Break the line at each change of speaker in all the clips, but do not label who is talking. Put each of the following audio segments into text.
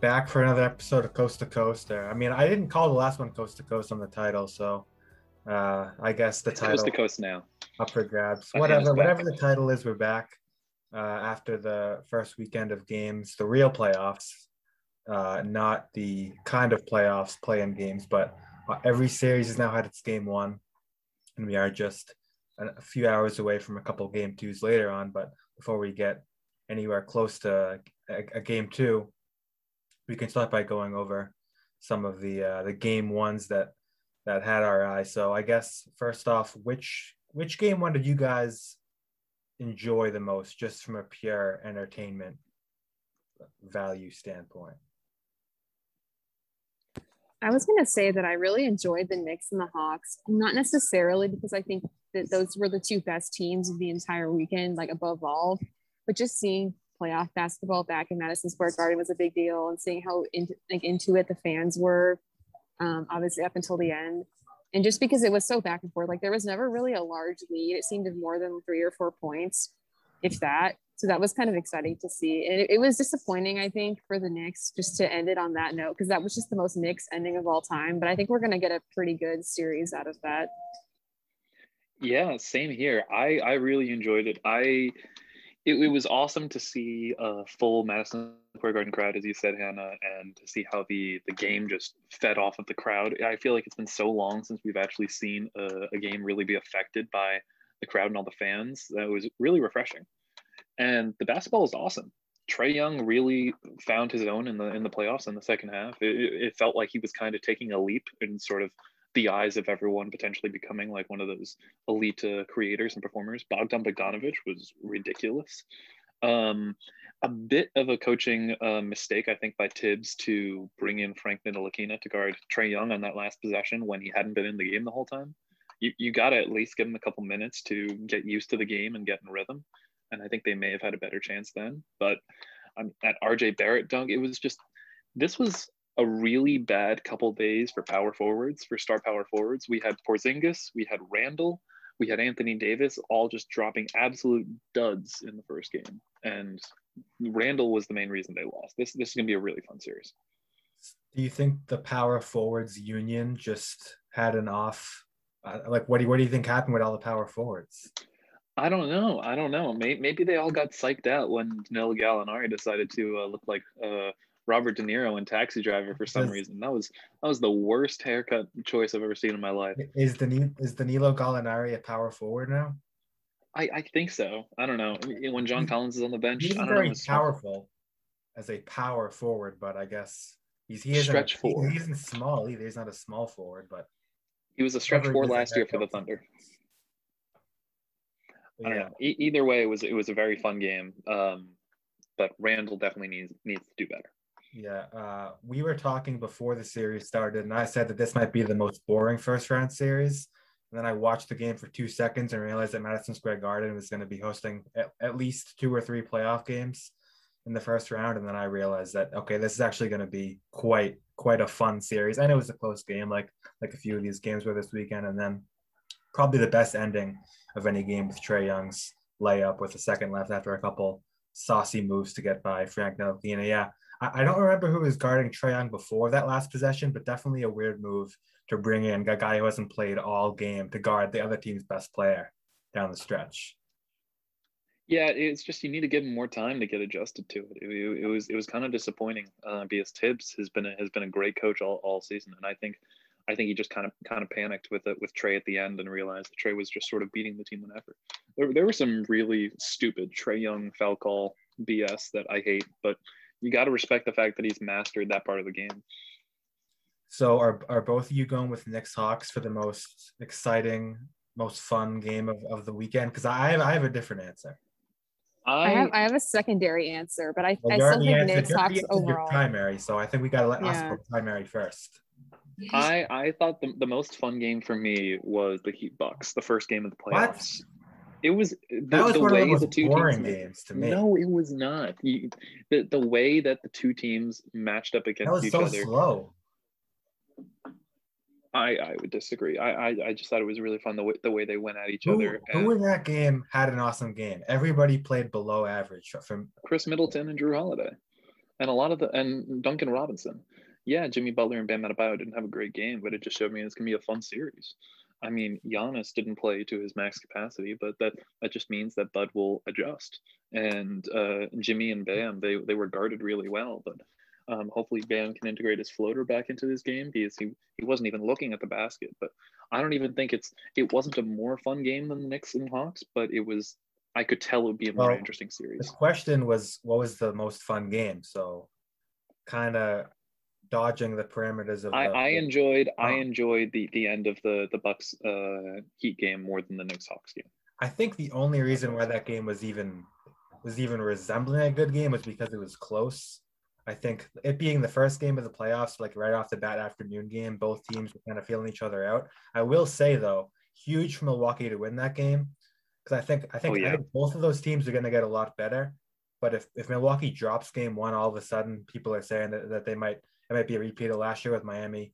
back for another episode of Coast to Coast. There, I mean, I didn't call the last one Coast to Coast on the title, so uh, I guess the title
coast to coast now.
up for grabs. Whatever, whatever the title is, we're back uh, after the first weekend of games, the real playoffs, uh, not the kind of playoffs, play-in games, but uh, every series has now had its game one, and we are just a, a few hours away from a couple game twos later on. But before we get anywhere close to a, a game two, we can start by going over some of the uh, the game ones that that had our eye. So I guess first off, which which game one did you guys enjoy the most, just from a pure entertainment value standpoint?
I was going to say that I really enjoyed the Knicks and the Hawks, not necessarily because I think that those were the two best teams of the entire weekend, like above all, but just seeing playoff basketball back in Madison Square Garden was a big deal, and seeing how into, like into it the fans were, um, obviously up until the end, and just because it was so back and forth, like there was never really a large lead. It seemed more than three or four points, if that. So that was kind of exciting to see. And it, it was disappointing, I think, for the Knicks just to end it on that note because that was just the most Knicks ending of all time. But I think we're going to get a pretty good series out of that.
Yeah, same here. I I really enjoyed it. I it, it was awesome to see a full Madison Square Garden crowd, as you said, Hannah, and to see how the the game just fed off of the crowd. I feel like it's been so long since we've actually seen a, a game really be affected by the crowd and all the fans. That was really refreshing. And the basketball is awesome. Trae Young really found his own in the in the playoffs in the second half. It, it it felt like he was kind of taking a leap and sort of the eyes of everyone potentially becoming like one of those elite uh, creators and performers. Bogdan Bogdanovich was ridiculous. Um, a bit of a coaching uh, mistake, I think, by Thibs to bring in Frank Ntilikina to guard Trae Young on that last possession when he hadn't been in the game the whole time. You, you got to at least give him a couple minutes to get used to the game and get in rhythm. And I think they may have had a better chance then. But um, that RJ Barrett dunk, it was just, this was a really bad couple days for power forwards, for star power forwards. We had Porzingis, we had Randle, we had Anthony Davis, all just dropping absolute duds in the first game. And Randle was the main reason they lost. This this is gonna be a really fun series.
Do you think the power forwards union just had an off? Uh, like, what do you, what do you think happened with all the power forwards?
I don't know. I don't know. Maybe, maybe they all got psyched out when Danilo Gallinari decided to uh, look like uh, Robert De Niro in Taxi Driver for some reason. That was that was the worst haircut choice I've ever seen in my life.
Is Danilo, is Danilo Gallinari a power forward now?
I, I think so. I don't know. When John Collins is on the bench,
He's
I don't
very
small-
powerful as a power forward, but I guess he's he isn't
Stretch
he-
forward.
He isn't small either. He's not a small forward, but
He was a stretch four last year for the Thunder. I
yeah.
don't know. E- either way, it was it was a very fun game. Um, but Randle definitely needs needs to do better.
Yeah, uh, we were talking before the series started, and I said that this might be the most boring first round series. And then I watched the game for two seconds and realized that Madison Square Garden was going to be hosting at, at least two or three playoff games in the first round. And then I realized that okay, this is actually going to be quite quite a fun series. I know it was a close game, like like a few of these games were this weekend, and then probably the best ending of any game with Trae Young's layup with a second left after a couple saucy moves to get by Frank Ntilikina. Yeah, I, don't remember who was guarding Trae Young before that last possession, but definitely a weird move to bring in a guy who hasn't played all game to guard the other team's best player down the stretch.
Yeah, it's just you need to give him more time to get adjusted to it. It, it, it was it was kind of disappointing uh, because Thibs has been a, has been a great coach all, all season, and I think I think he just kind of kind of panicked with it with Trae at the end and realized that Trae was just sort of beating the team effort. There, there were some really stupid Trae Young foul call BS that I hate, but you got to respect the fact that he's mastered that part of the game.
So are are both of you going with Knicks Hawks for the most exciting, most fun game of, of the weekend? Because I have I have a different answer.
I
I,
have I have a secondary answer, but I,
Well,
I still think
answered-
Knicks Hawks overall.
primary, so I think we got to let us
Yeah.
go primary first.
I I thought the, the most fun game for me was the Heat Bucks, the first game of the
What?
It was the,
That was
the
one
way
the
the
most
two
boring
teams.
games to me.
No, it was not. You, the the way that the two teams matched up against that
was
each
so
other,
slow.
I I would disagree. I, I I just thought it was really fun the way the way they went at each
Who,
other.
who
And
in that game had an awesome game? Everybody played below average. From
Khris Middleton and Jrue Holiday, and a lot of the and Duncan Robinson. Yeah, Jimmy Butler and Bam Adebayo didn't have a great game, but it just showed me it's gonna be a fun series. I mean, Giannis didn't play to his max capacity, but that that just means that Bud will adjust. And uh, Jimmy and Bam, they they were guarded really well, but um, hopefully Bam can integrate his floater back into this game because he he wasn't even looking at the basket. But I don't even think it's it wasn't a more fun game than the Knicks and Hawks, but it was. I could tell it would be a more
Well,
interesting
the
series.
question was, what was the most fun game? So, kind of dodging the parameters of.
I,
the,
I enjoyed I
Oh.
enjoyed the the end of the the Bucks uh, Heat game more than the Knicks Hawks game.
I think the only reason why that game was even was even resembling a good game was because it was close. I think it being the first game of the playoffs, like right off the bat afternoon game, both teams were kind of feeling each other out. I will say though, huge for Milwaukee to win that game because I think I think,
Oh, yeah.
I think both of those teams are going to get a lot better. But if, if Milwaukee drops game one, all of a sudden people are saying that, that they might it might be a repeat of last year with Miami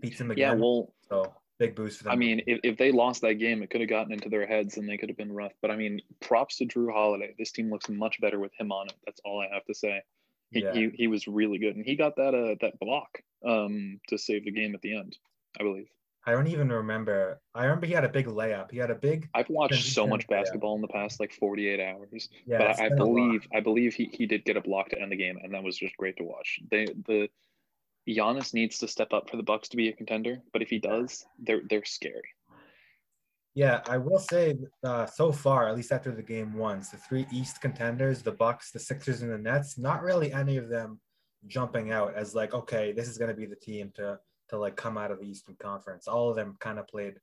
beats them again.
Yeah, well,
so big boost for them.
I mean, if, if they lost that game, it could have gotten into their heads and they could have been rough. But I mean, props to Jrue Holiday. This team looks much better with him on it. That's all I have to say. He,
Yeah.
he, he was really good, and he got that uh, that block um, to save the game at the end, I believe.
I don't even remember. I remember he had a big layup. He had a big
I've watched so much basketball in the past like 48 hours.
yeah.
but I, I
been a lot.
believe I believe he, he did get a block to end the game, and that was just great to watch. They the Giannis needs to step up for the Bucks to be a contender, but if he does, they're they're scary.
Yeah, I will say uh, so far, at least after the game ones, the three East contenders, the Bucks, the Sixers, and the Nets, not really any of them jumping out as like, okay, this is going to be the team to to like come out of the Eastern Conference. All of them kind of played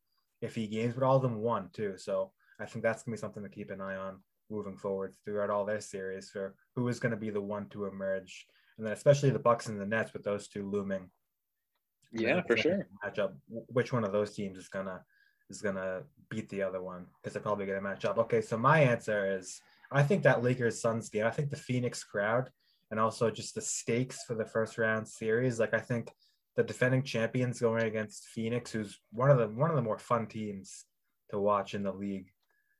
iffy games, but all of them won too. So I think that's gonna be something to keep an eye on moving forward throughout all their series for who is going to be the one to emerge, and then especially the Bucks and the Nets with those two looming.
Yeah, for sure.
Matchup. wh- Which one of those teams is gonna is gonna beat the other one because they're probably gonna match up. Okay, so my answer is I think that Lakers Suns game. I think the Phoenix crowd and also just the stakes for the first round series. Like I think the defending champions going against Phoenix, who's one of the one of the more fun teams to watch in the league.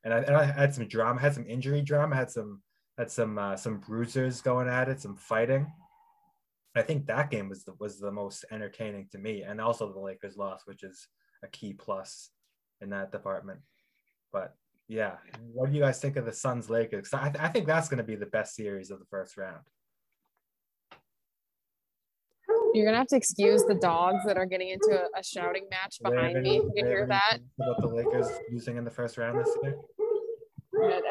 And I, and I had some drama, had some injury drama, had some had some uh, some bruisers going at it, some fighting. I think that game was the was the most entertaining to me, and also the Lakers lost, which is a key plus in that department. But yeah, what do you guys think of the Suns Lakers? I, I think that's going to be the best series of the first round.
You're gonna have to excuse the dogs that are getting into a, a shouting match
Do they have
behind me. You can hear that.
about the Lakers losing in the first round this year.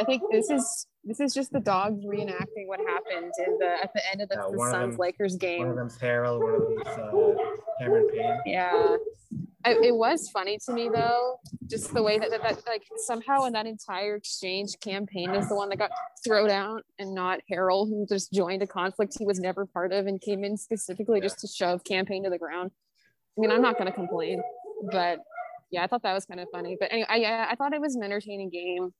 I think this is this is just the dogs reenacting what happened in the at the end of the,
Yeah,
the Suns Lakers
One of
game.
them's Harrell, one of them's uh, Cameron Payne.
Yeah. I, it was funny to me though, just the way that, that, that like somehow in that entire exchange, Cam Payne is the one that got thrown out and not Harrell, who just joined a conflict he was never part of and came in specifically just to shove Cam Payne to the ground. I mean, I'm not gonna complain, but yeah, I thought that was kind of funny. But anyway, I, yeah, I thought it was an entertaining game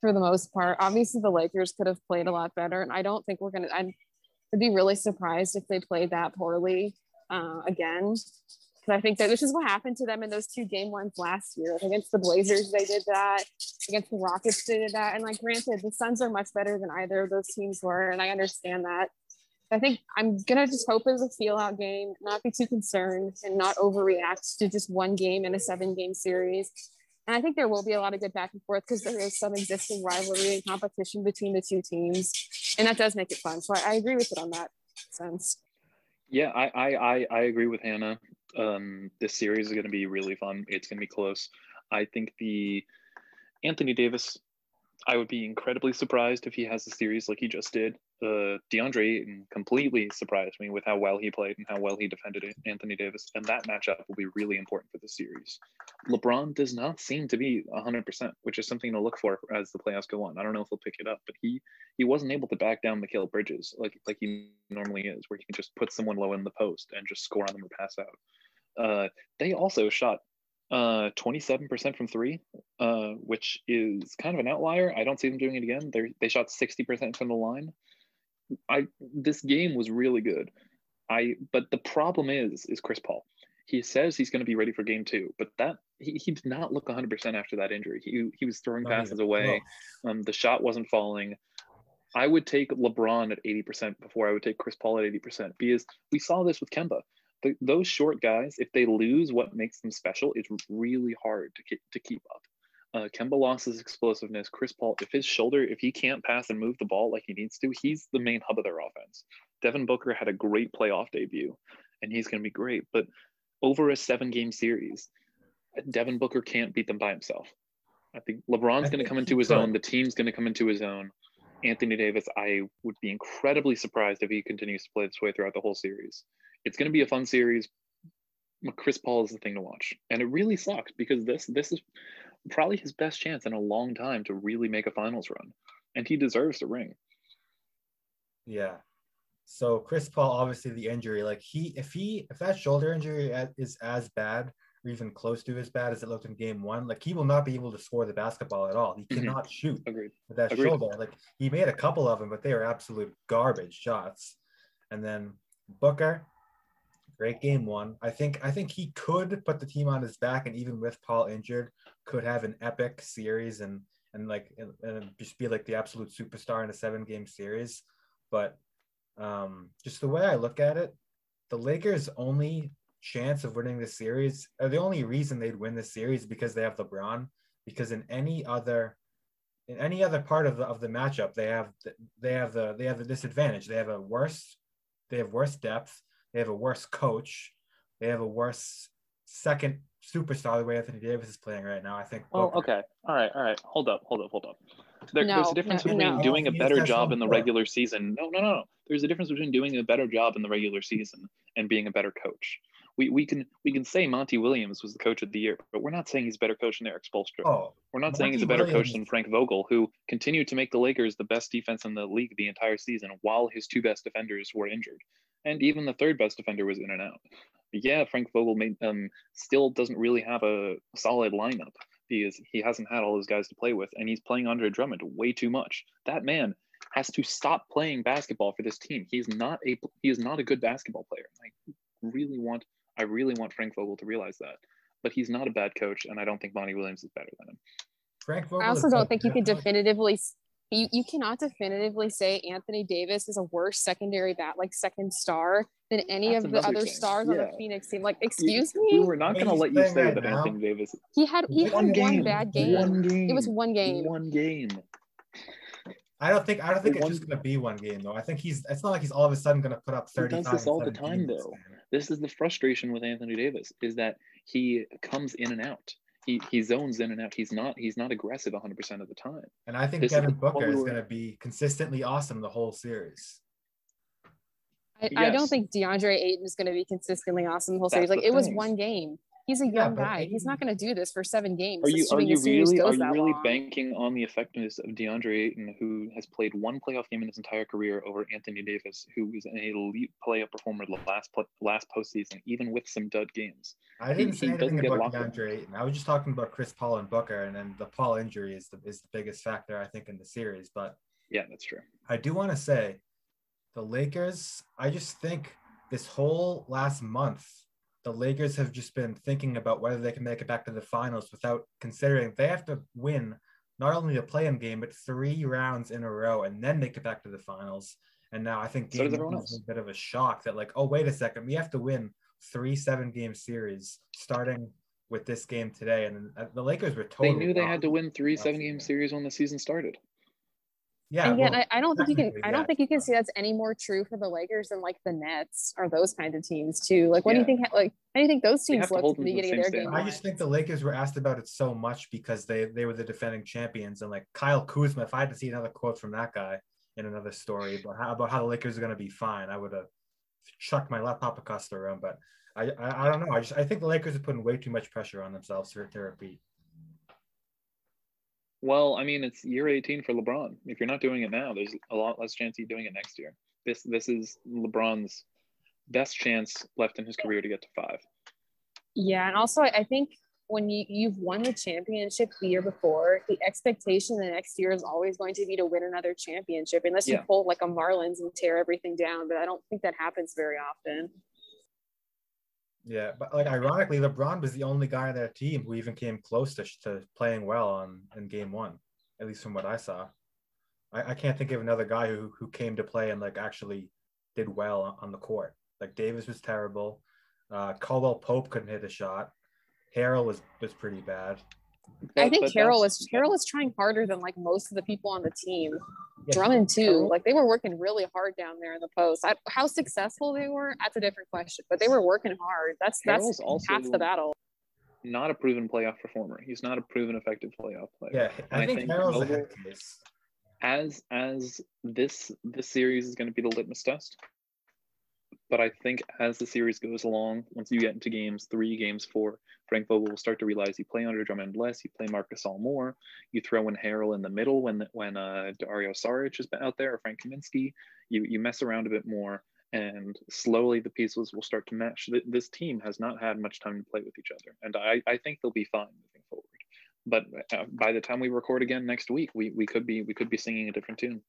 for the most part. Obviously, the Lakers could have played a lot better, and I don't think we're gonna. I'd, I'd be really surprised if they played that poorly uh, again. I think that this is what happened to them in those two game ones last year. Like against the Blazers, they did that. Against the Rockets, they did that. And like, granted, the Suns are much better than either of those teams were, and I understand that. I think I'm gonna just hope it's a feel out game, not be too concerned, and not overreact to just one game in a seven game series. And I think there will be a lot of good back and forth because there is some existing rivalry and competition between the two teams, and that does make it fun. So I, I agree with it on that sense.
Yeah, I I, I agree with Hannah. Um, this series is going to be really fun. It's going to be close. I think the Anthony Davis. I would be incredibly surprised if he has a series like he just did. DeAndre Ayton completely surprised me with how well he played and how well he defended Anthony Davis, and that matchup will be really important for the series. LeBron does not seem to be 100%, which is something to look for as the playoffs go on. I don't know if he'll pick it up, but he he wasn't able to back down Mikal Bridges like like he normally is, where he can just put someone low in the post and just score on them or pass out. Uh, they also shot uh 27% from three uh which is kind of an outlier i don't see them doing it again they they shot 60% from the line i this game was really good. I but the problem is is chris paul. He says he's going to be ready for game two but that he, he did not look 100% after that injury. He, he was throwing passes away. Um the shot wasn't falling. I would take lebron at 80% before i would take chris paul at 80% because we saw this with kemba. The, those short guys, if they lose what makes them special, it's really hard to keep, to keep up. Uh, Kemba lost his explosiveness. Chris Paul, if his shoulder, if he can't pass and move the ball like he needs to, he's the main hub of their offense. Devin Booker had a great playoff debut, and he's going to be great. But over a seven game series, Devin Booker can't beat them by himself. I think LeBron's going to come into his own. The team's going to come into his own. Anthony Davis, I would be incredibly surprised if he continues to play this way throughout the whole series. It's going to be a fun series. Chris Paul is the thing to watch, and it really sucks because this this is probably his best chance in a long time to really make a finals run, and he deserves the ring.
Yeah. So Chris Paul, obviously the injury, like he, if he, if that shoulder injury is as bad or even close to as bad as it looked in game one, like he will not be able to score the basketball at all. He
Mhm.
cannot shoot
Agreed.
with that
Agreed.
shoulder. Like he made a couple of them, but they were absolute garbage shots. And then Booker, great game one. I think I think he could put the team on his back, and even with Paul injured, could have an epic series and and like and, and just be like the absolute superstar in a seven game series. But um, just the way I look at it, the Lakers' only chance of winning this series, or the only reason they'd win this series, because they have LeBron. Because in any other in any other part of the of the matchup, they have the, they have the they have the disadvantage. They have a worse they have worse depth. They have a worse coach. They have a worse second superstar the way Anthony Davis is playing right now. I think.
Well,
Booker-
okay, all right, all right. Hold up, hold up, hold up. There,
No,
there's a difference
no,
between
no.
doing a better job in the regular season. No, no, no, no. There's a difference between doing a better job in the regular season and being a better coach. We, we can we can say Monty Williams was the coach of the year, but we're not saying he's a better coach than Erik Spoelstra.
Oh,
We're not saying he's a
Monty
better coach than Frank Vogel, who continued to make the Lakers the best defense in the league the entire season while his two best defenders were injured. And even the third best defender was in and out. Yeah, Frank Vogel made, um, still doesn't really have a solid lineup because he hasn't had all those guys to play with, and he's playing Andre Drummond way too much. That man has to stop playing basketball for this team. He's not a he is not a good basketball player. I really want I really want Frank Vogel to realize that. But he's not a bad coach, and I don't think Monty Williams is better than him.
Frank Vogel
I also don't think you can definitively s- you, you cannot definitively say Anthony Davis is a worse secondary bat like second star than any
That's
of the other
thing.
stars on the Phoenix team. Like,
You-
me.
We were not going to let you say
right
that
now-
Anthony Davis.
he had he
One
had
game.
one bad game.
One game.
It was one game.
One game.
I don't think I don't think it's
One-
just gonna be one game though. I think he's it's not like he's all of a sudden gonna put up
He
30
does this all the time, though. This is the frustration with Anthony Davis is that he comes in and out. He he zones in and out. He's not he's not aggressive 100% of the time.
And I think
This is
Devin
what
Booker is gonna be consistently awesome the whole series.
I, I don't think DeAndre Ayton is going to be consistently awesome the whole
That's
series. Like
the
it was one game. He's a
Yeah,
young
but
guy. He's not going to do this for seven games.
Are you are you really are you really
long.
banking on the effectiveness of DeAndre Ayton, who has played one playoff game in his entire career, over Anthony Davis, who is an elite playoff performer the last last postseason, even with some dud games?
I
He-
didn't say
he doesn't
anything
get
about
locked up.
DeAndre Ayton. I was just talking about Chris Paul and Booker, and then the Paul injury is the is the biggest factor I think in the series. But
Yeah, that's true.
I do want to say the Lakers, I just think this whole last month, the Lakers have just been thinking about whether they can make it back to the finals without considering they have to win not only the play-in game, but three rounds in a row and then make it back to the finals. And now I think
So
game
does everyone
one is a bit of a shock that like, oh, wait a second, we have to win three seven game series starting with this game today. And uh, the Lakers were totally
they knew they had to win three seven game series when the season started.
Yeah,
and yet,
well,
I, I don't think you can.
technically,
I don't think you can say that's any more true for the Lakers than like the Nets or those kinds of teams too. Like, what do you think? Like, how do you think those teams
have to
looked at the
them to the
beginning of their game?
I just think the Lakers were asked about it so much because they they were the defending champions and like Kyle Kuzma. If I had to see another quote from that guy, in another story about how, about how the Lakers are going to be fine, I would have chucked my laptop across the room. But I, I, I don't know. I just I think the Lakers are putting way too much pressure on themselves to, to repeat.
Well, I mean, it's year 18 for LeBron. If you're not doing it now, there's a lot less chance you're doing it next year. This this is LeBron's best chance left in his career to get to five.
Yeah, and also I think when you, you've won the championship the year before, the expectation the next year is always going to be to win another championship, unless you pull like a Marlins and tear everything down. But I don't think that happens very often.
Yeah, but like ironically, LeBron was the only guy on their team who even came close to, to playing well on in game one, at least from what I saw. I, I can't think of another guy who who came to play and like actually did well on, on the court. Like Davis was terrible. Uh, Caldwell Pope couldn't hit a shot. Harrell was was pretty bad.
I think
but
Carroll
that's-
was Carroll was trying harder than like most of the people on the team.
Yeah,
Drummond too. Like they were working really hard down there in the post. I, how successful they were, that's a different question. But they were working hard. That's that's
also-
half the battle.
Not a proven playoff performer. He's not a proven effective playoff player.
Yeah, I
And I
think,
think
Harrell's
Noble- as as this this series is going to be the litmus test but i think as the series goes along once you get into games three games four frank vogel will start to realize you play Andre Drummond less you play Marc Gasol more you throw in harrell in the middle when when uh dario saric has been out there or frank kaminsky you you mess around a bit more and slowly the pieces will start to match. This team has not had much time to play with each other and i i think they'll be fine moving forward but uh, by the time we record again next week we, we could be we could be singing a different tune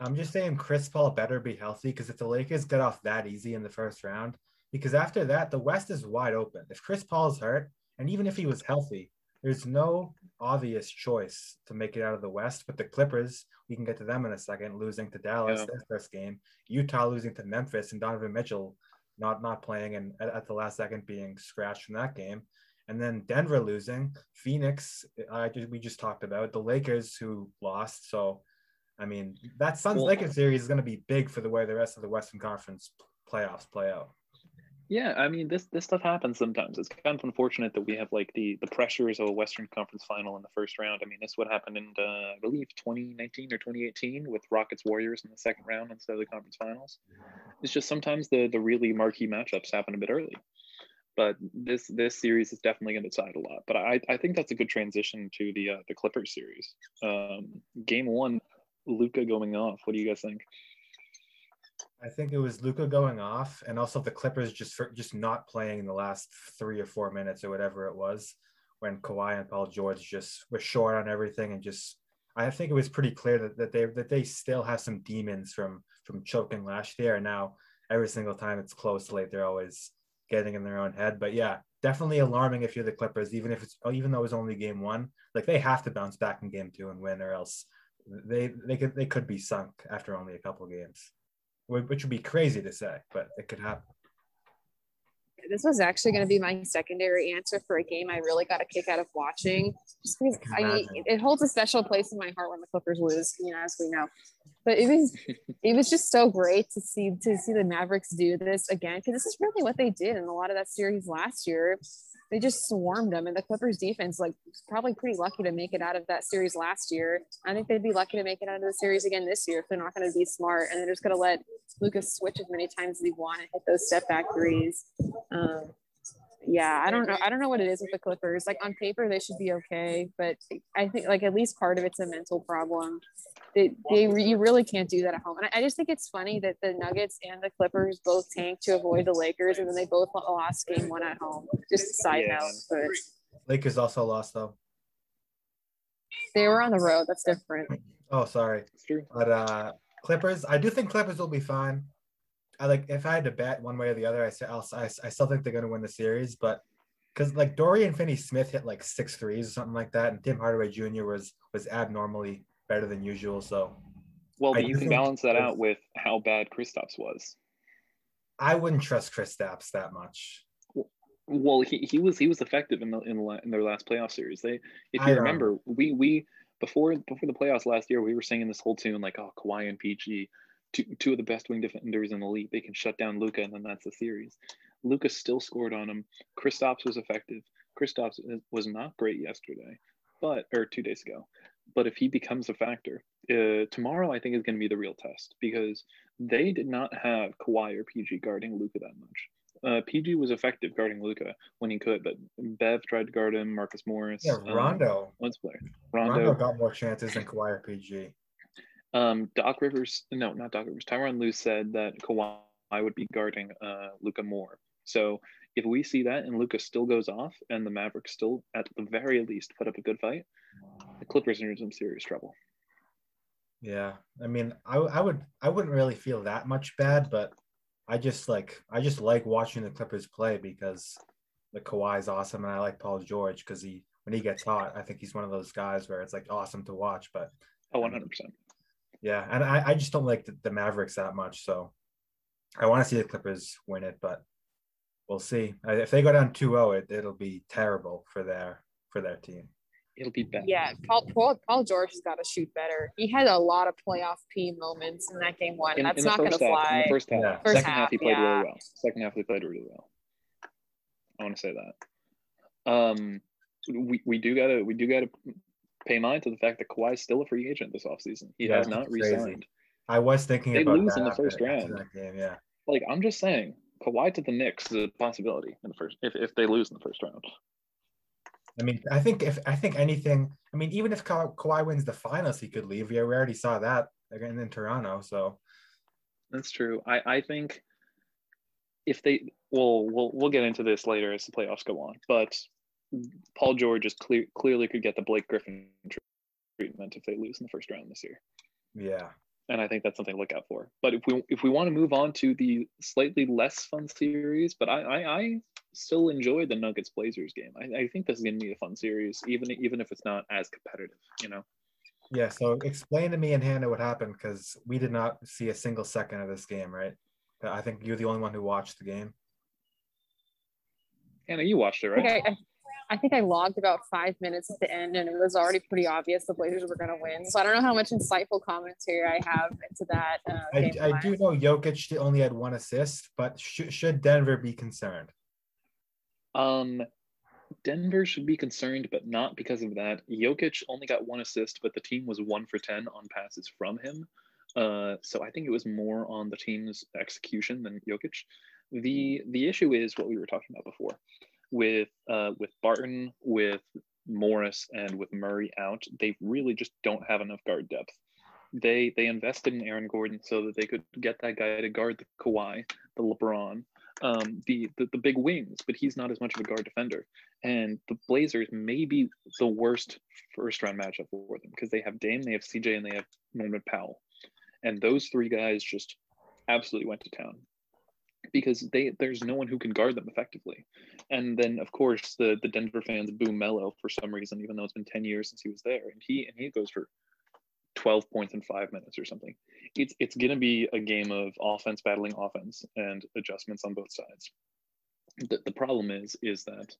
I'm just saying Chris Paul better be healthy because if the Lakers get off that easy in the first round, because after that the West is wide open. If Chris Paul's hurt, and even if he was healthy, there's no obvious choice to make it out of the West. But the Clippers, we can get to them in a second, losing to Dallas
Yeah.
their first game, Utah losing to Memphis, and Donovan Mitchell not not playing and at, at the last second being scratched from that game. And then Denver losing, Phoenix, I we just talked about the Lakers who lost. So I mean, that Suns Lakers series is going to be big for the way the rest of the Western Conference playoffs play out.
Yeah, I mean this this stuff happens sometimes. It's kind of unfortunate that we have like the the pressures of a Western Conference final in the first round. I mean, this would happen in uh, I believe 2019 or 2018 with Rockets Warriors in the second round instead of the conference finals. It's just sometimes the the really marquee matchups happen a bit early. But this this series is definitely going to decide a lot. But I I think that's a good transition to the uh, the Clippers series. Um, game one, Luka going off. What do you guys think?
I think it was Luka going off, and also the Clippers just for, just not playing in the last three or four minutes or whatever it was, when Kawhi and Paul George just were short on everything, and just I think it was pretty clear that, that they that they still have some demons from from choking last year, and now every single time it's close late, they're always getting in their own head. But yeah, definitely alarming if you're the Clippers, even if it's even though it was only game one, like they have to bounce back in game two and win, or else they they could they could be sunk after only a couple games which would be crazy to say, but it could happen.
This was actually going to be my secondary answer for a game I really got a kick out of watching. Just because I mean, it holds a special place in my heart when the Clippers lose, you know, as we know. But it was it was just so great to see to see the Mavericks do this again because this is really what they did in a lot of that series last year. They just swarmed them, and the Clippers defense like was probably pretty lucky to make it out of that series last year. I think they'd be lucky to make it out of the series again this year if they're not going to be smart and they're just going to let Lucas switch as many times as he want and hit those step back threes. Um, yeah, I don't know. I don't know what it is with the Clippers. Like on paper, they should be okay, but I think like at least part of it's a mental problem. They, they you really can't do that at home. And I, I just think it's funny that the Nuggets and the Clippers both tanked to avoid the Lakers, and then they both lost game one at home. Just a side
Yeah.
note, but
Lakers also lost though.
they were on the road. That's different.
Oh, sorry, but uh, Clippers. I do think Clippers will be fine. I like if I had to bet one way or the other, I say I'll, I, I still think they're going to win the series, but because like Dorian Finney-Smith hit like six threes or something like that, and Tim Hardaway Jr. was was abnormally better than usual. So
Well,
I
but you can balance that out with how bad Kristaps was.
I wouldn't trust Kristaps that much.
Well, he, he was he was effective in the in, the, in their last playoff series. They, if you
don't um,
remember, we we before before the playoffs last year, we were singing this whole tune like, oh, Kawhi and PG, two two of the best wing defenders in the league. They can shut down Luka, and then that's the series. Luka still scored on him. Kristaps was effective. Kristaps was not great yesterday, but or two days ago. But if he becomes a factor, uh, tomorrow I think is going to be the real test because they did not have Kawhi or PG guarding Luka that much. Uh, PG was effective guarding Luka when he could, but Bev tried to guard him. Marcus Morris,
Yeah,
um,
Rondo.
let's play
Rondo
Rondo.
got more chances than Kawhi or PG.
Um, Doc Rivers, no, not Doc Rivers. Tyronn Lue said that Kawhi would be guarding uh, Luka more. So if we see that and Luka still goes off and the Mavericks still, at the very least, put up a good fight, the Clippers are in some serious trouble.
Yeah, I mean, I, I would I wouldn't really feel that much bad, but I just like I just like watching the Clippers play because the Kawhi is awesome, and I like Paul George because he when he gets hot, I think he's one of those guys where it's like awesome to watch. But
Oh, 100%.
Yeah, and I, I just don't like the, the Mavericks that much, so I want to see the Clippers win it, but we'll see. If they go down 2-0, it it'll be terrible for their for their team.
It'll be bad.
Yeah, Paul, Paul, Paul George has got to shoot better. He had a lot of playoff P moments in that game one.
In,
That's
in
not going to
half, in
fly.
the first half,
Yeah.
First
second half,
half,
he played
yeah.
really well. Second half he played really well. I want to say that. Um, we, we do gotta we do gotta pay mind to the fact that Kawhi's still a free agent this offseason. He
Yeah,
has not
crazy.
re-signed.
I was thinking
They
about
lose in the first round.
game, yeah.
Like I'm just saying, Kawhi to the Knicks is a possibility in the first if, if they lose in the first round.
I mean, I think if I think anything, I mean, even if Ka- Kawhi wins the finals, he could leave. Yeah, we already saw that again in Toronto. So
That's true. I, I think if they well we'll we'll get into this later as the playoffs go on, but Paul George is clear clearly could get the Blake Griffin treatment if they lose in the first round this year.
yeah,
And I think that's something to look out for. But if we if we want to move on to the slightly less fun series, but I I, I still enjoy the Nuggets Blazers game. I, I think this is gonna be a fun series, even even if it's not as competitive, you know.
yeah. So explain to me and Hannah what happened because we did not see a single second of this game, right? I think you're the only one who watched the game.
Hannah, you watched it,
I think
right?
I, I, I think I logged about five minutes at the end, and it was already pretty obvious the Blazers were going to win. So I don't know how much insightful commentary I have into that. Uh,
I,
game
I do know Jokic only had one assist, but sh- should Denver be concerned?
Um, Denver should be concerned, but not because of that. Jokic only got one assist, but the team was one for 10 on passes from him. Uh, so I think it was more on the team's execution than Jokic. The the issue is what we were talking about before with uh, with Barton, with Morris, and with Murray out. They really just don't have enough guard depth. They they invested in Aaron Gordon so that they could get that guy to guard the Kawhi, the LeBron, um, the, the the big wings, but he's not as much of a guard defender. And the Blazers may be the worst first round matchup for them because they have Dame, they have CJ, and they have Norman Powell, and those three guys just absolutely went to town because they there's no one who can guard them effectively. And then of course the the Denver fans boo Melo for some reason, even though it's been 10 years since he was there, and he and he goes for 12 points in five minutes or something. It's it's gonna be a game of offense battling offense and adjustments on both sides. The, the problem is is that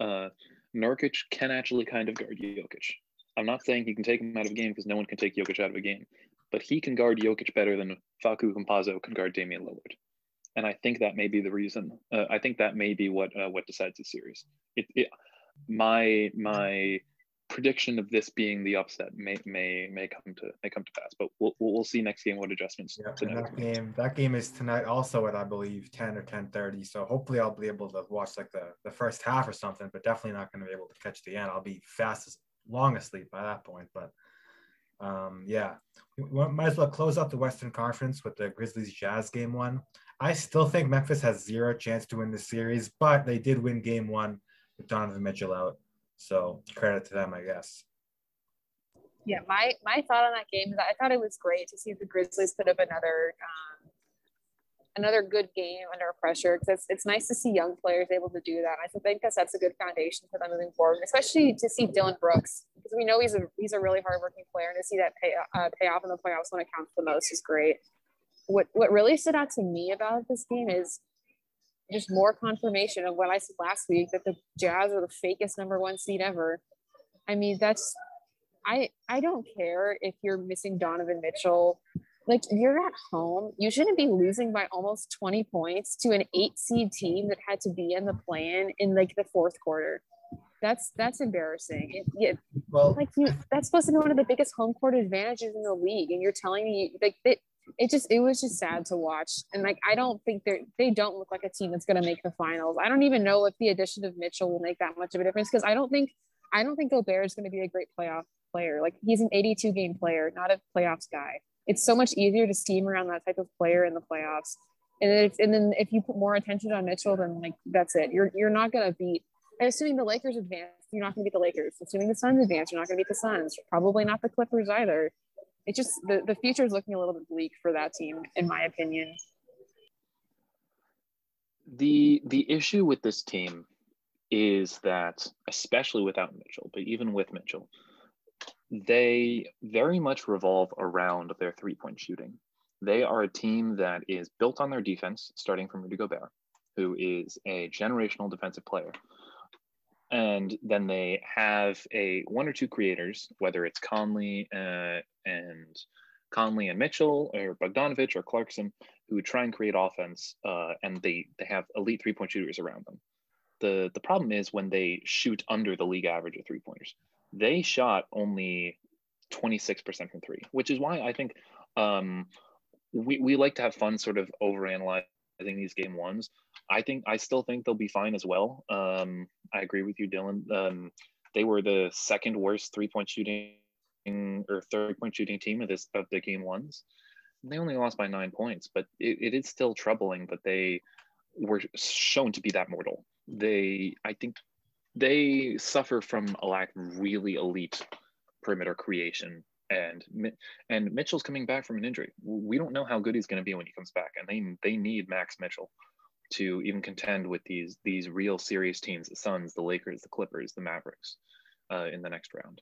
uh, Nurkic can actually kind of guard Jokic. I'm not saying he can take him out of a game because no one can take Jokic out of a game, but he can guard Jokic better than Facu Campazzo can guard Damian Lillard. And I think that may be the reason. Uh, I think that may be what uh, what decides the series. It, it, my my prediction of this being the upset may may may come to may come to pass, but we'll we'll see next game what adjustments.
Yeah, that game that game is tonight also at I believe 10 or 10:30. So hopefully I'll be able to watch like the, the first half or something, but definitely not going to be able to catch the end. I'll be fast as long asleep by that point. But um, yeah, we might as well close out the Western Conference with the Grizzlies Jazz game one. I still think Memphis has zero chance to win the series, but they did win game one with Donovan Mitchell out. So credit to them, I guess.
Yeah, my my thought on that game is that I thought it was great to see the Grizzlies put up another um, another good game under pressure because it's, it's nice to see young players able to do that. I think that sets a good foundation for them moving forward, especially to see Dillon Brooks because we know he's a he's a really hardworking player and to see that pay uh, pay off in the playoffs when it counts the most is great. What what really stood out to me about this game is just more confirmation of what I said last week that the Jazz are the fakest number one seed ever. I mean, that's I I don't care if you're missing Donovan Mitchell. Like you're at home, you shouldn't be losing by almost 20 points to an eight seed team that had to be in the plan in like the fourth quarter. That's that's embarrassing. It, yeah,
Well,
like you that's supposed to be one of the biggest home court advantages in the league and you're telling me like it, it just it was just sad to watch and like i don't think they're they don't look like a team that's going to make the finals i don't even know if the addition of mitchell will make that much of a difference because i don't think i don't think gobert is going to be a great playoff player like he's an 82 game player not a playoffs guy it's so much easier to steam around that type of player in the playoffs and if, and then if you put more attention on mitchell then like that's it you're you're not going to beat assuming the lakers advance you're not going to beat the Lakers. Assuming the Suns advance, you're not going to beat the Suns. Probably not the Clippers either. It just the, the future is looking a little bit bleak for that team, in my opinion.
The the issue with this team is that, especially without Mitchell, but even with Mitchell, they very much revolve around their three point shooting. They are a team that is built on their defense, starting from Rudy Gobert, who is a generational defensive player and then they have a one or two creators, whether it's Conley uh, and Conley and Mitchell or Bogdanovich or Clarkson, who try and create offense, uh, and they they have elite three point shooters around them. the The problem is when they shoot under the league average of three pointers. They shot only twenty six percent from three, which is why I think um, we we like to have fun, sort of overanalyzing these game ones. I think I still think they'll be fine as well. Um, I agree with you, Dylan. Um, they were the second worst three point shooting or third point shooting team of this of the game ones. They only lost by nine points, but it, it is still troubling that they were shown to be that mortal. They, I think, they suffer from a lack of really elite perimeter creation and and Mitchell's coming back from an injury. We don't know how good he's going to be when he comes back, and they they need Max Mitchell to even contend with these these real serious teams: the Suns, the Lakers, the Clippers, the Mavericks, uh, in the next round.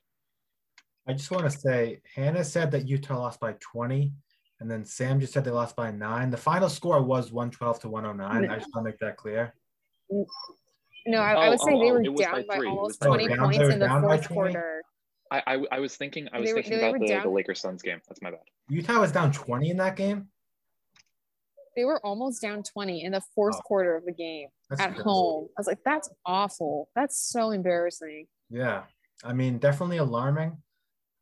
I just want to say, Hannah said that Utah lost by 20, and then Sam just said they lost by nine. The final score was 112 to 109. I just want to make that clear.
No, I, I would oh, say oh, they were down by, by almost 20 down, points in the fourth quarter.
I, I, I was thinking I was they thinking were, about the, the Lakers Suns game. That's my bad.
Utah was down 20 in that game.
They were almost down 20 in the fourth oh. quarter of the game that's at home. I was like, that's awful. That's so embarrassing.
Yeah. I mean, definitely alarming.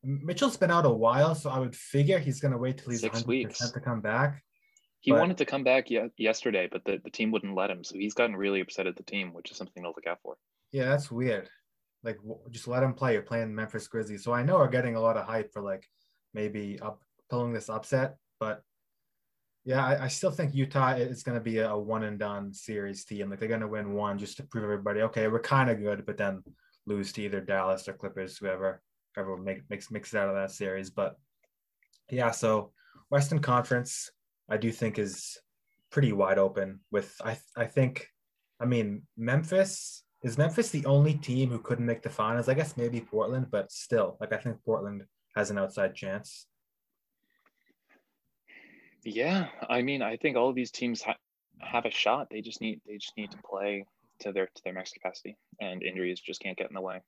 Mitchell's been out a while, so I would figure he's going to wait till he's Six 100% weeks. to come back.
He but, wanted to come back ye- yesterday, but the, the team wouldn't let him. So he's gotten really upset at the team, which is something to look out for.
Yeah, that's weird. Like, just let him play. You're playing Memphis Grizzlies, so I know we're getting a lot of hype for like maybe up pulling this upset, but yeah, I, I still think Utah is going to be a, a, one and done series team. Like they're going to win one just to prove everybody, okay, we're kind of good, but then lose to either Dallas or Clippers, whoever whoever make, makes it out of that series. But yeah, so Western Conference, I do think is pretty wide open. With I I think, I mean Memphis is Memphis the only team who couldn't make the finals? I guess maybe Portland, but still, like I think Portland has an outside chance.
Yeah, I mean, I think all of these teams ha- have a shot. They just need they just need to play to their to their max capacity, and injuries just can't get in the way.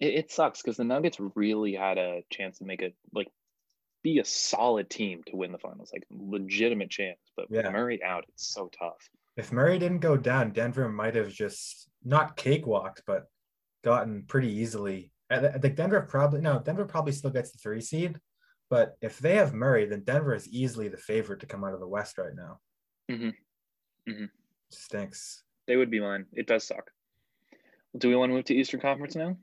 It, it sucks because the Nuggets really had a chance to make it like be a solid team to win the finals, like legitimate chance. But yeah. Murray out, it's so tough
if Murray didn't go down, Denver might have just not cakewalked, but gotten pretty easily. I think Denver probably no, Denver probably still gets the three seed, but if they have Murray, then Denver is easily the favorite to come out of the West right now.
Mm-hmm. Mm-hmm.
Stinks.
They would be mine. It does suck. Do we want to move to Eastern Conference now?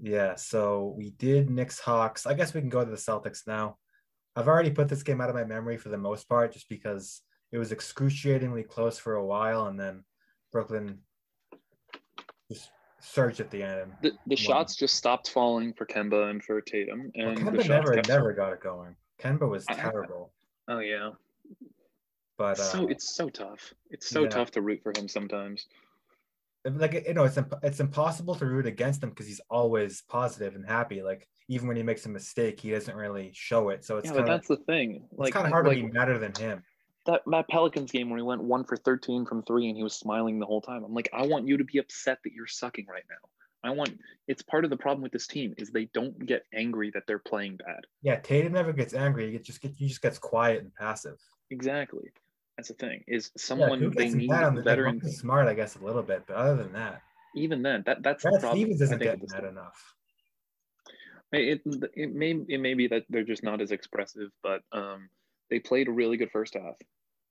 Yeah. So we did Knicks Hawks. I guess we can go to the Celtics now. I've already put this game out of my memory for the most part, just because it was excruciatingly close for a while, and then Brooklyn just surged at the end.
The, the shots just stopped falling for Kemba and for Tatum, and
well, Kemba never never got it going. Kemba was terrible.
oh yeah,
but
uh, so it's so tough. It's so yeah. tough to root for him sometimes.
Like you know, it's imp- it's impossible to root against him because he's always positive and happy. Like even when he makes a mistake, he doesn't really show it. So it's
yeah, kinda, but that's the thing.
Like, it's kind of hard like, to be better than him
that that Pelicans game where he went one for 13 from three and he was smiling the whole time. I'm like, I want you to be upset that you're sucking right now. I want it's part of the problem with this team is they don't get angry that they're playing bad.
Yeah, Tatum never gets angry. He just get he just gets quiet and passive.
Exactly. That's the thing. Is someone yeah, they need the veteran
smart, I guess, a little bit, but other than that,
even then, that that's
Brad the problem. Stevens isn't getting that enough.
It, it may it may be that they're just not as expressive, but um, they played a really good first half,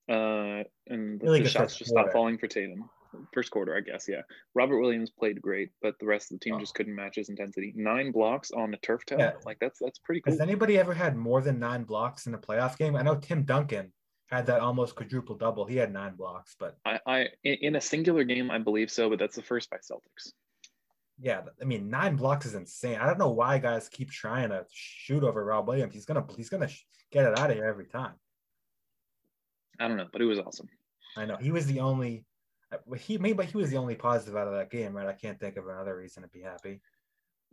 uh, and
Really
the shots just stopped falling for Tatum. First quarter, I guess, yeah. Robert Williams played great, but the rest of the team
Oh.
just couldn't match his intensity. Nine blocks on a turf toe,
Yeah.
like that's that's pretty cool.
Has anybody ever had more than nine blocks in a playoff game? I know Tim Duncan had that almost quadruple double. He had nine blocks, but
I, I in a singular game, I believe so, but that's the first by Celtics.
Yeah, I mean nine blocks is insane. I don't know why guys keep trying to shoot over Rob Williams. He's gonna he's gonna sh- get it out of here every time.
I don't know, but it was awesome.
I know he was the only uh, he maybe he was the only positive out of that game, right? I can't think of another reason to be happy.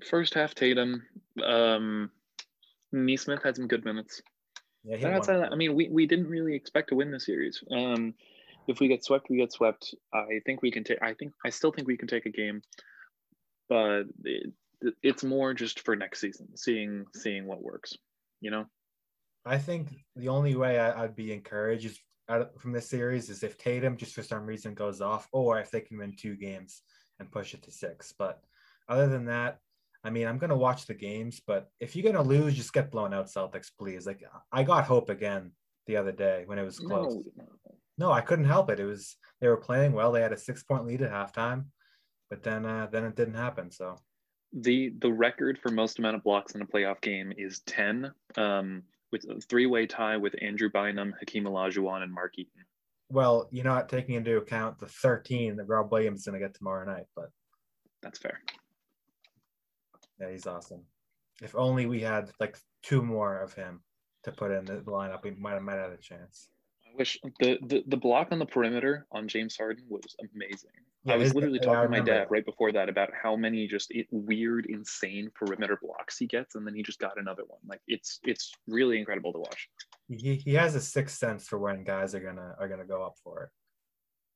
First half, Tatum, um, Nesmith had some good minutes.
Yeah,
outside of that, I mean, we, we didn't really expect to win the series. Um, if we get swept, we get swept. I think we can take. I think I still think we can take a game, but it, it's more just for next season, seeing seeing what works. You know,
I think the only way I, I'd be encouraged is out of, from this series is if Tatum just for some reason goes off, or if they can win two games and push it to six. But other than that, I mean, I'm gonna watch the games. But if you're gonna lose, just get blown out, Celtics, please. Like I got hope again the other day when it was close.
no,
No, I couldn't help it. It was they were playing well. They had a six point lead at halftime, but then uh, then it didn't happen. So
the the record for most amount of blocks in a playoff game is ten. Um, with a three way tie with Andrew Bynum, Hakeem Olajuwon, and Mark Eaton.
well, you're not taking into account the 13 that Rob Williams is gonna get tomorrow night, but
That's fair.
yeah, he's awesome. If only we had like two more of him to put in the lineup, we might have might have had a chance.
I wish the, the the block on the perimeter on James Harden was amazing.
Yeah,
I was literally talking to my dad right before that about how many just i weird, insane perimeter blocks he gets, and then he just got another one. Like it's it's really incredible to watch.
He, he has a sixth sense for when guys are gonna are gonna go up for it.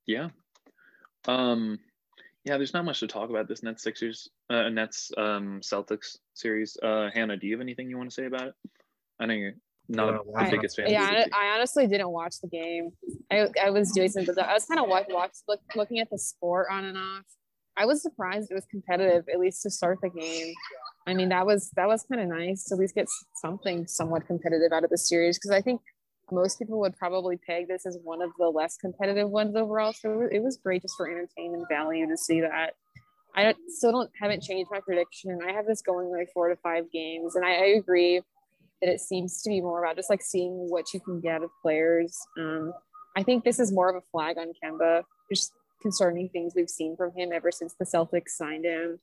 Yeah. Um. Yeah, there's not much to talk about this Nets Sixers, uh, Nets um Celtics series. Uh, Hannah, do you have anything you want to say about it? I know you're not
wanna
the biggest fan.
Yeah,
of
I,
the
I honestly didn't watch the game. I, I was doing something. I was kind of watch, watch, look, looking at the sport on and off. I was surprised it was competitive, at least to start the game. I mean, that was that was kind of nice to at least get something somewhat competitive out of the series because I think most people would probably peg this as one of the less competitive ones overall. So it was, it was great just for entertainment value to see that. I don't- still don't haven't changed my prediction. I have this going like four to five games, and I, I agree that it seems to be more about just like seeing what you can get of players. Um, I think this is more of a flag on Kemba, just concerning things we've seen from him ever since the Celtics signed him.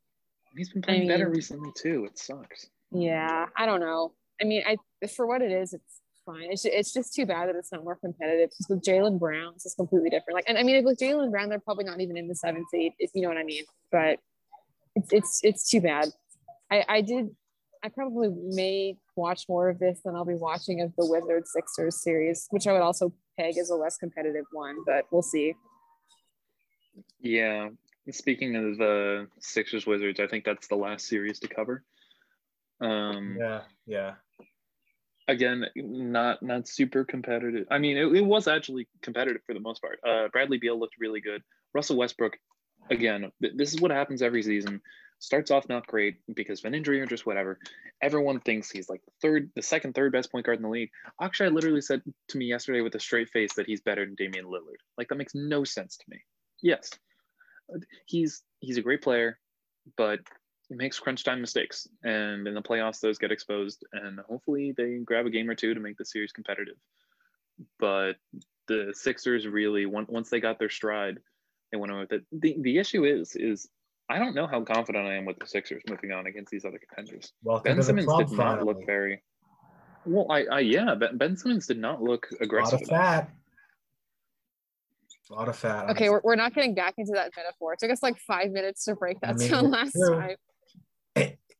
He's been playing better
mean-
recently too. It sucks.
Yeah, I don't know. I mean, I for what it is, it's fine. It's just, it's just too bad that it's not more competitive. Because with Jaylen Brown, it's just completely different. Like, and I mean, with Jaylen Brown, they're probably not even in the seventh eight, if you know what I mean. But it's it's it's too bad. I I did. I probably may watch more of this than I'll be watching of the Wizards Sixers series, which I would also peg as a less competitive one. But we'll see.
Yeah. Speaking of the Sixers Wizards, I think that's the last series to cover. Um,
Yeah, yeah.
Again, not not super competitive. I mean, it, it was actually competitive for the most part. Uh, Bradley Beal looked really good. Russell Westbrook, again, th- this is what happens every season. Starts off not great because of an injury or just whatever. Everyone thinks he's like the third, the second, third best point guard in the league. I literally said to me yesterday with a straight face that he's better than Damian Lillard. Like that makes no sense to me. Yes, he's he's a great player, but he makes crunch time mistakes, and in the playoffs those get exposed. And hopefully they grab a game or two to make the series competitive. But the Sixers really once they got their stride, they went on with it. The the issue is is I don't know how confident I am with the Sixers moving on against these other contenders.
Welcome
Ben Simmons did not look very well. I, I yeah, Ben, ben Simmons did not look aggressive.
A lot of
enough.
fat. A lot of fat.
Okay, we're, we're not getting back into that metaphor. It took us like five minutes to break
I
that
mean,
down last
true.
time.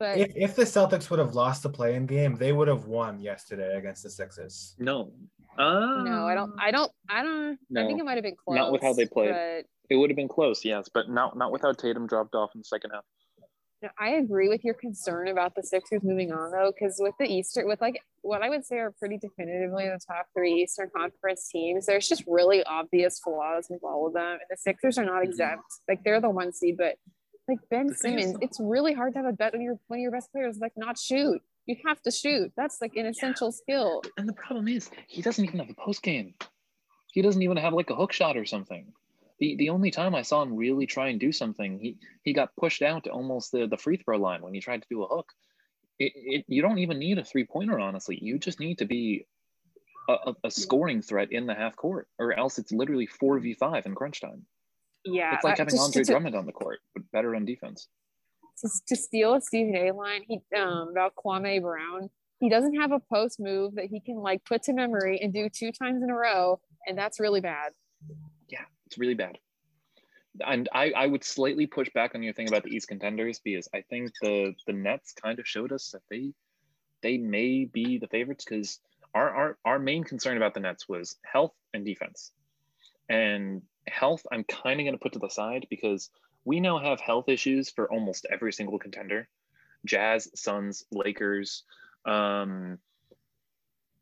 But
if, if the Celtics would have lost the playing game, they would have won yesterday against the Sixers.
No, uh,
no, I don't. I don't. I don't.
No, I
think it might have been close.
not with how they played.
But
It would have been close, yes, but not not without Tatum dropped off in the second half.
no, I agree with your concern about the Sixers moving on though, because with the Easter, with like what I would say are pretty definitively the top three Eastern Conference teams, there's just really obvious flaws with all of them, and the Sixers are not
Mhm.
exempt. Like they're the one seed, but Like Ben Simmons, it's really hard to have a bet when your one of your best players like not shoot. You have to shoot. That's like an essential skill.
And the problem is, he doesn't even have a post game. He doesn't even have like a hook shot or something. The the only time I saw him really try and do something, he he got pushed out to almost the, the free throw line when he tried to do a hook. It, it you don't even need a three pointer, honestly. You just need to be a, a, a scoring threat in the half court, or else it's literally four v five in crunch time.
Yeah,
It's like having
just
Andre
to,
Drummond on the court, but better on defense.
to, to steal a Stephen A. line, he um about Kwame Brown. He doesn't have a post move that he can like put to memory and do two times in a row, and that's really bad.
Yeah, it's really bad. And I, I would slightly push back on your thing about the East contenders because I think the the Nets kind of showed us that they they may be the favorites because our, our our main concern about the Nets was health and defense. And health I'm kind of going to put to the side because we now have health issues for almost every single contender. Jazz, Suns, Lakers, um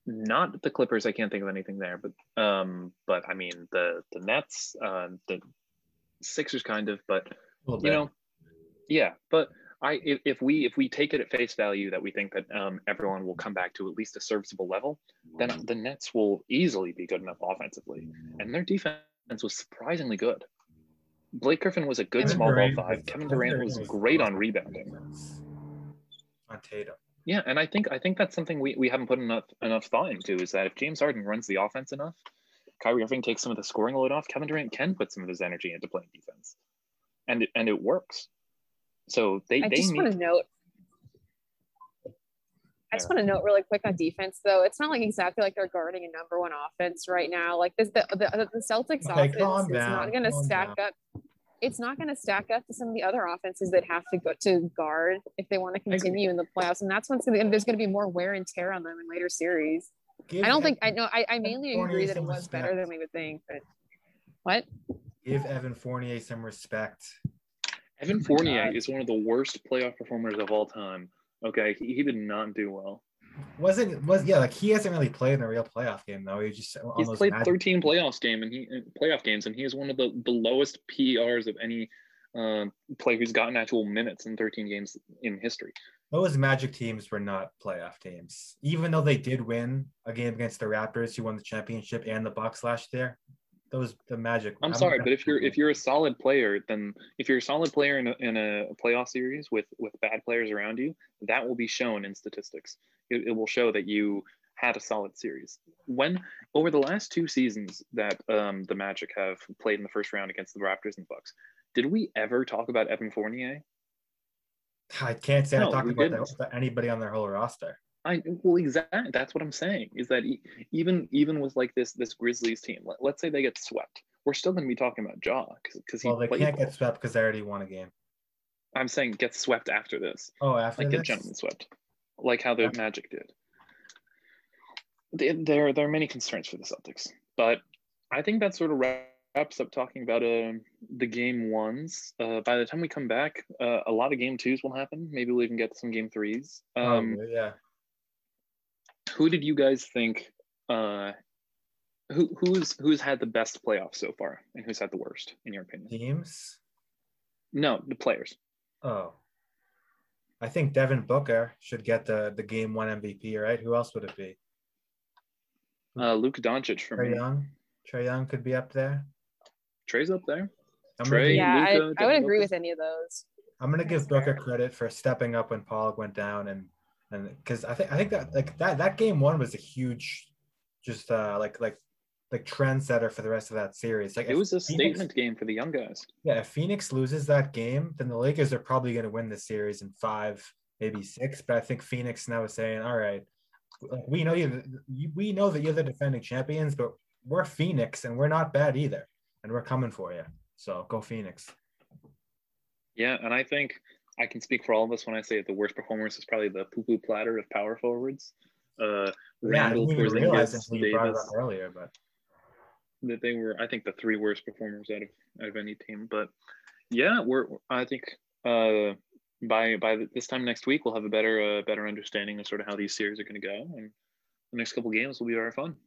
not the Clippers. I can't think of anything there, but um, but I mean the the Nets, um, the Sixers, kind of. But you
bit.
know, yeah. But I if, if we if we take it at face value that we think that um, everyone will come back to at least a serviceable level, then the Nets will easily be good enough offensively, and their defense was surprisingly good. Blake Griffin was a good
Kevin
small ball five. Kevin Durant was great on rebounding.
On Tatum.
Yeah, and I think I think that's something we, we haven't put enough enough thought into is that if James Harden runs the offense enough, Kyrie Irving takes some of the scoring load off, Kevin Durant can put some of his energy into playing defense, and it, and it works. So they
I
they
just
need
want to note. I just want to note really quick on defense, though. It's not like exactly like they're guarding a number one offense right now. Like this, the the, the Celtics
Okay,
offense is not going to stack
down.
up. It's not going to stack up to some of the other offenses that have to go to guard if they want to continue in the playoffs, and that's when there's going to be more wear and tear on them in later series.
Give
I don't think I know. I, I mainly
Fournier
agree that it
some
was better than we would think, but what?
give Evan Fournier some respect.
Evan Fournier
God.
is one of the worst playoff performers of all time. Okay, he, he did not do well.
Wasn't was yeah like he hasn't really played in a real playoff game though. He just
He's played
Magic-
13 playoffs game and he playoff games, and he is one of the, the lowest PERs of any uh, player who's gotten actual minutes in 13 games in history.
Those Magic teams were not playoff teams, even though they did win a game against the Raptors, who won the championship, and the Bucks last year. Those the Magic.
I'm sorry, but if you're if you're a solid player, then if you're a solid player in a, in a playoff series with with bad players around you, that will be shown in statistics. It, it will show that you had a solid series. When over the last two seasons that um, the Magic have played in the first round against the Raptors and Bucks, did we ever talk about Evan Fournier?
I can't say
No,
I talked about
didn't.
that, anybody on their whole roster.
I well, exactly. That's what I'm saying. Is that even even with like this this Grizzlies team, let, let's say they get swept, we're still going to be talking about Ja because
Well, they can't
well.
get swept because they already won a game.
I'm saying get swept after this.
Oh, after
like get
this?
gentlemen swept, like how the
Yeah.
Magic did. There, there, there are many concerns for the Celtics, but I think that sort of wraps up talking about uh, the game ones. Uh, by the time we come back, uh, a lot of game twos will happen. Maybe we'll even get some game threes. Um,
oh, yeah.
Who did you guys think? Uh, who who's who's had the best playoffs so far, and who's had the worst, in your opinion?
Teams.
No, the players.
Oh. I think Devin Booker should get the the game one MVP, right? Who else would it be?
Uh, Luka Doncic for
Trae
me.
Young. Trae Young could be up there.
Trae's up there.
I'm Trae,
yeah, I,
Luka,
I would
Devin
agree
Booker.
with any of those.
I'm gonna give Booker credit for stepping up when Pollock went down and and because I think I think that like that that game one was a huge just uh like like like trendsetter for the rest of that series. Like
It was a
Phoenix-
statement game for the young guys.
Yeah, if Phoenix loses that game, then the Lakers are probably going to win the series in five, maybe six. But I think Phoenix now is saying, "All right, we know you. you- We know that you're the defending champions, but we're Phoenix, and we're not bad either, and we're coming for you. So go Phoenix."
Yeah, and I think I can speak for all of us when I say that the worst performance is probably the poo poo platter of power forwards. Uh,
Yeah, I didn't realize
Porzingis,
until you brought it up earlier, but
That they were, I think, the three worst performers out of out of any team. But yeah, we're. I think uh, by by this time next week we'll have a better uh, better understanding of sort of how these series are going to go, and the next couple games will be very fun.